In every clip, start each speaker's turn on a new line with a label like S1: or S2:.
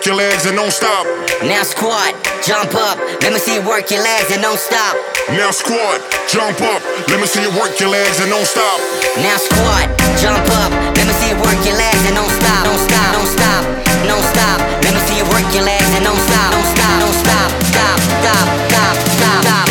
S1: Work your legs and don't stop.
S2: Now squat, jump up. Let me see you work your legs and don't stop.
S1: Now squat, jump up. Let me see you work your legs and don't stop. Now squat, jump up, let me see you work your legs and don't stop, don't stop, don't stop. don't stop. Let me see you work your legs and don't stop. Don't stop, don't stop, stop, stop, stop, stop, stop,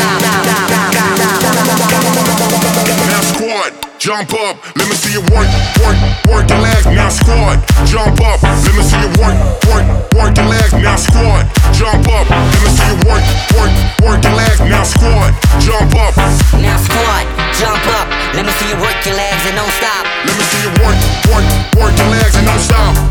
S2: Now squat, jump up. Let me see you work, work, work your legs. Now squat, jump up. Let me see you work, work, work your legs. Now squat, jump up. Let me see you work, work, work your legs. Now squat, jump up.
S1: Now squat, jump up. Let me see you work your legs and don't stop.
S2: Let me see you work, work, work your legs and don't stop.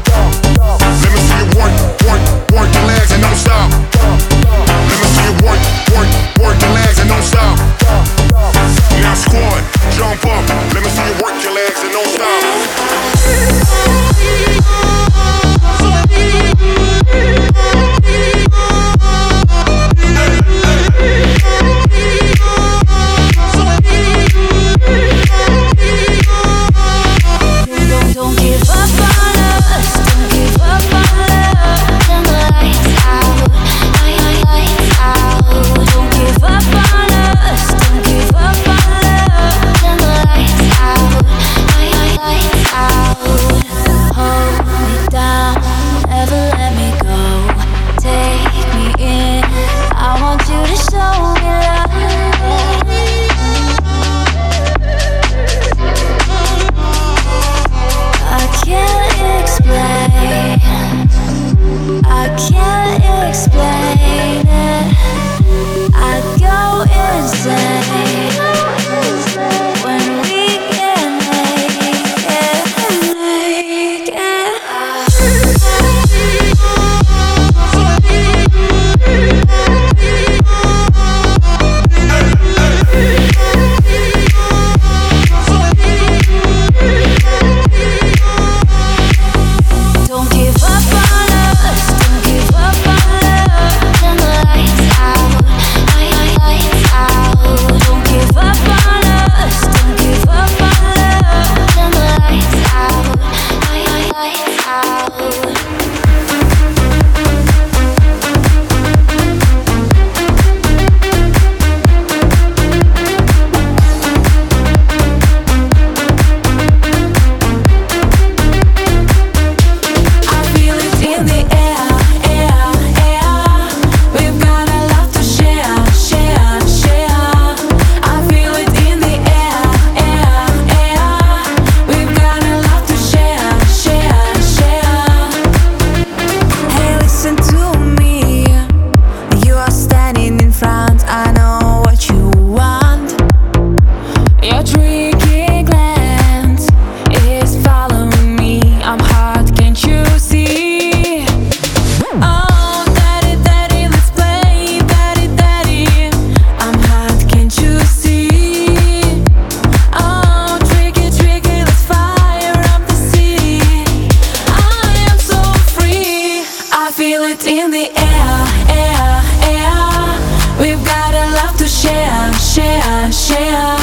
S3: share.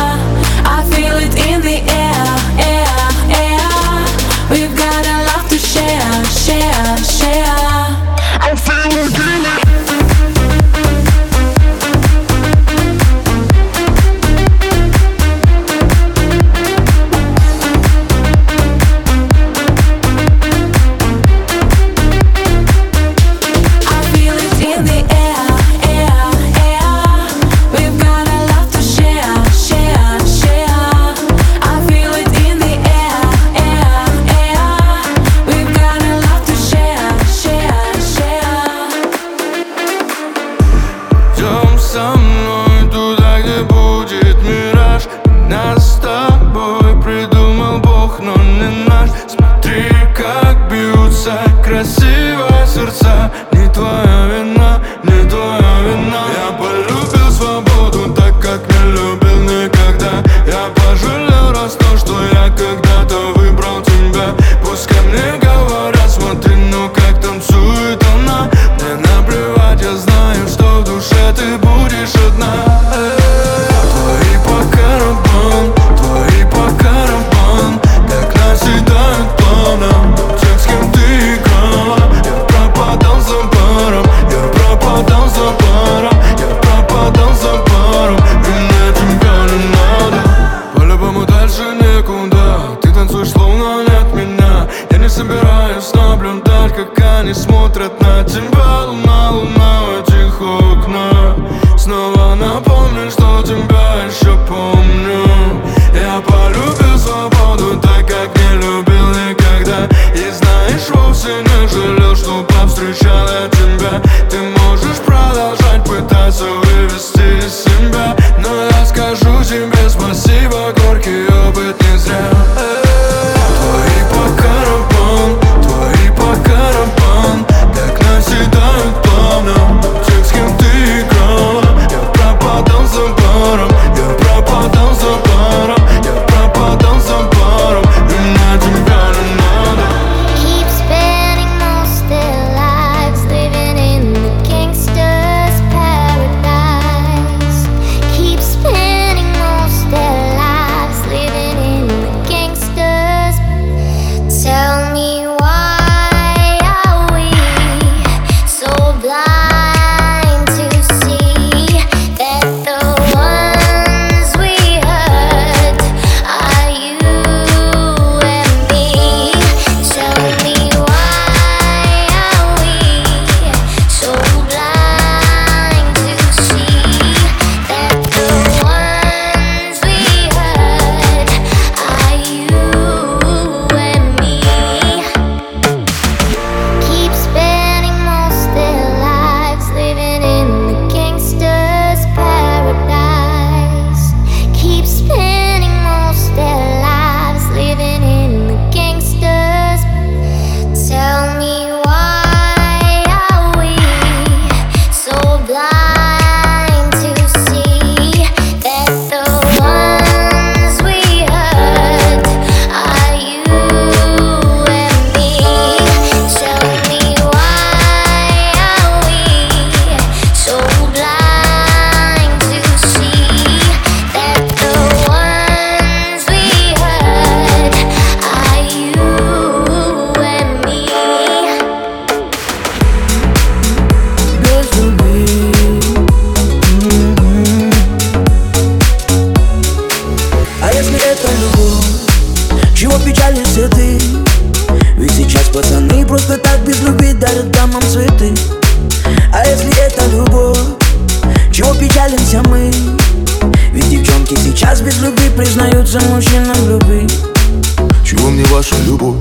S3: Ваша любовь?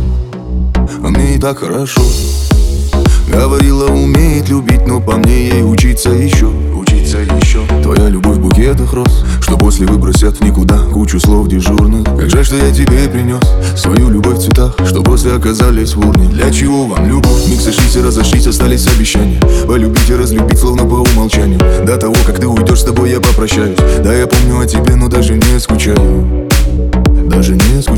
S3: Мне и так хорошо. Говорила, умеет любить, но по мне ей учиться еще Учиться еще. Твоя любовь в букетах роз Что после выбросят в никуда. Кучу слов дежурных Как жаль, что я тебе принес. Свою любовь в цветах Что после оказались в урне. Для чего вам любовь? Миг сошлись и разошлись, остались обещания. Полюбить и разлюбить, словно по умолчанию. До того, как ты уйдешь, с тобой я попрощаюсь. Да, я помню о тебе, но даже не скучаю. Даже не скучаю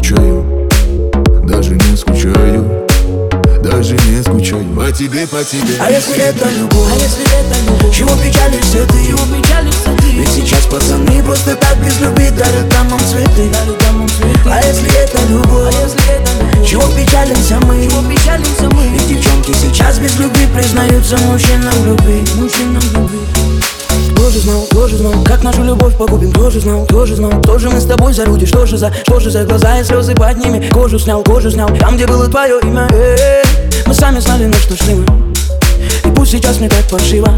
S3: По тебе, по тебе
S4: А если это любовь? А если это любовь? Чего печалишься ты? Чего печалишься ты? Ведь сейчас пацаны просто так без любви дарят дамам цветы Дарят дамам цветы А если это любовь? А если это любовь? Чего печалимся мы? Чего печалимся мы? Ведь девчонки сейчас без любви признаются мужчинам любви Мужчинам любви кто же знал, кто же знал, как нашу любовь погубим Кто же знал, кто же знал, кто же мы с тобой зарудим Что же за, что же за глаза и слезы под ними? Кожу снял, кожу снял, там где было твое имя. Э-э-э. Мы сами знали, на что шли мы. И пусть сейчас мне так паршиво.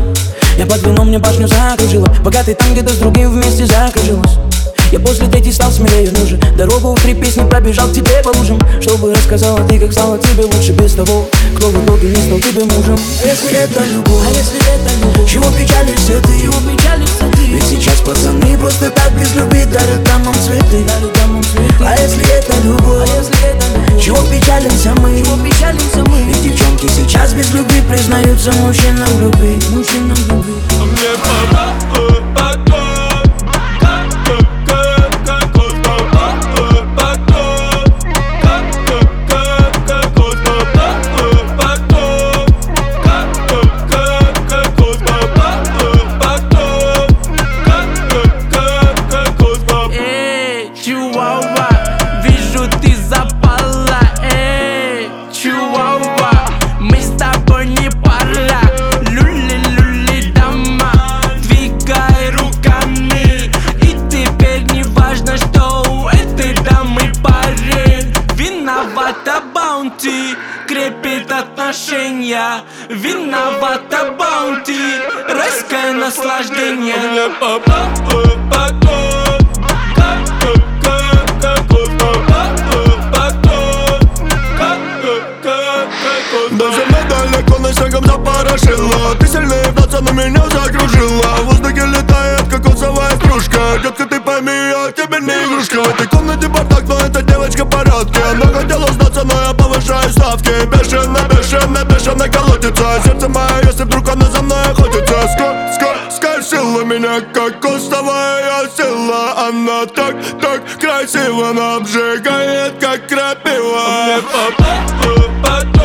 S4: Я под вином мне башню закружила. Пока ты там где-то с другим вместе закружилась я после третьей стал смелее, но же Дорогу в три песни пробежал к тебе по лужам Чтобы рассказала ты, как стало тебе лучше без того Кто в итоге не стал тебе мужем А если это любовь? А если это любовь? Чего печалишься ты? Чего печалишься ты? Ведь сейчас пацаны просто так без любви дарят дамам цветы Дарят дамам цветы А если это любовь? А если это любовь? Чего печалимся мы? Чего печалимся мы? Ведь девчонки сейчас без любви признаются мужчинам
S3: Даже недалеко на шагом запорошила Ты сильнее пацана меня закружила В воздухе летает кокосовая стружка. Детка, ты пойми, я тебе не игрушка. В этой комнате бардак, но эта девочка порядке. Она хотела сдаться, но я повышаю ставки. Бешено, бешено, бешено колотится. Сердце мое, если вдруг она за мной охотится. Ска, скользила меня как кустовая сила Она так, так красиво, она обжигает, как крапива Оп, оп, оп.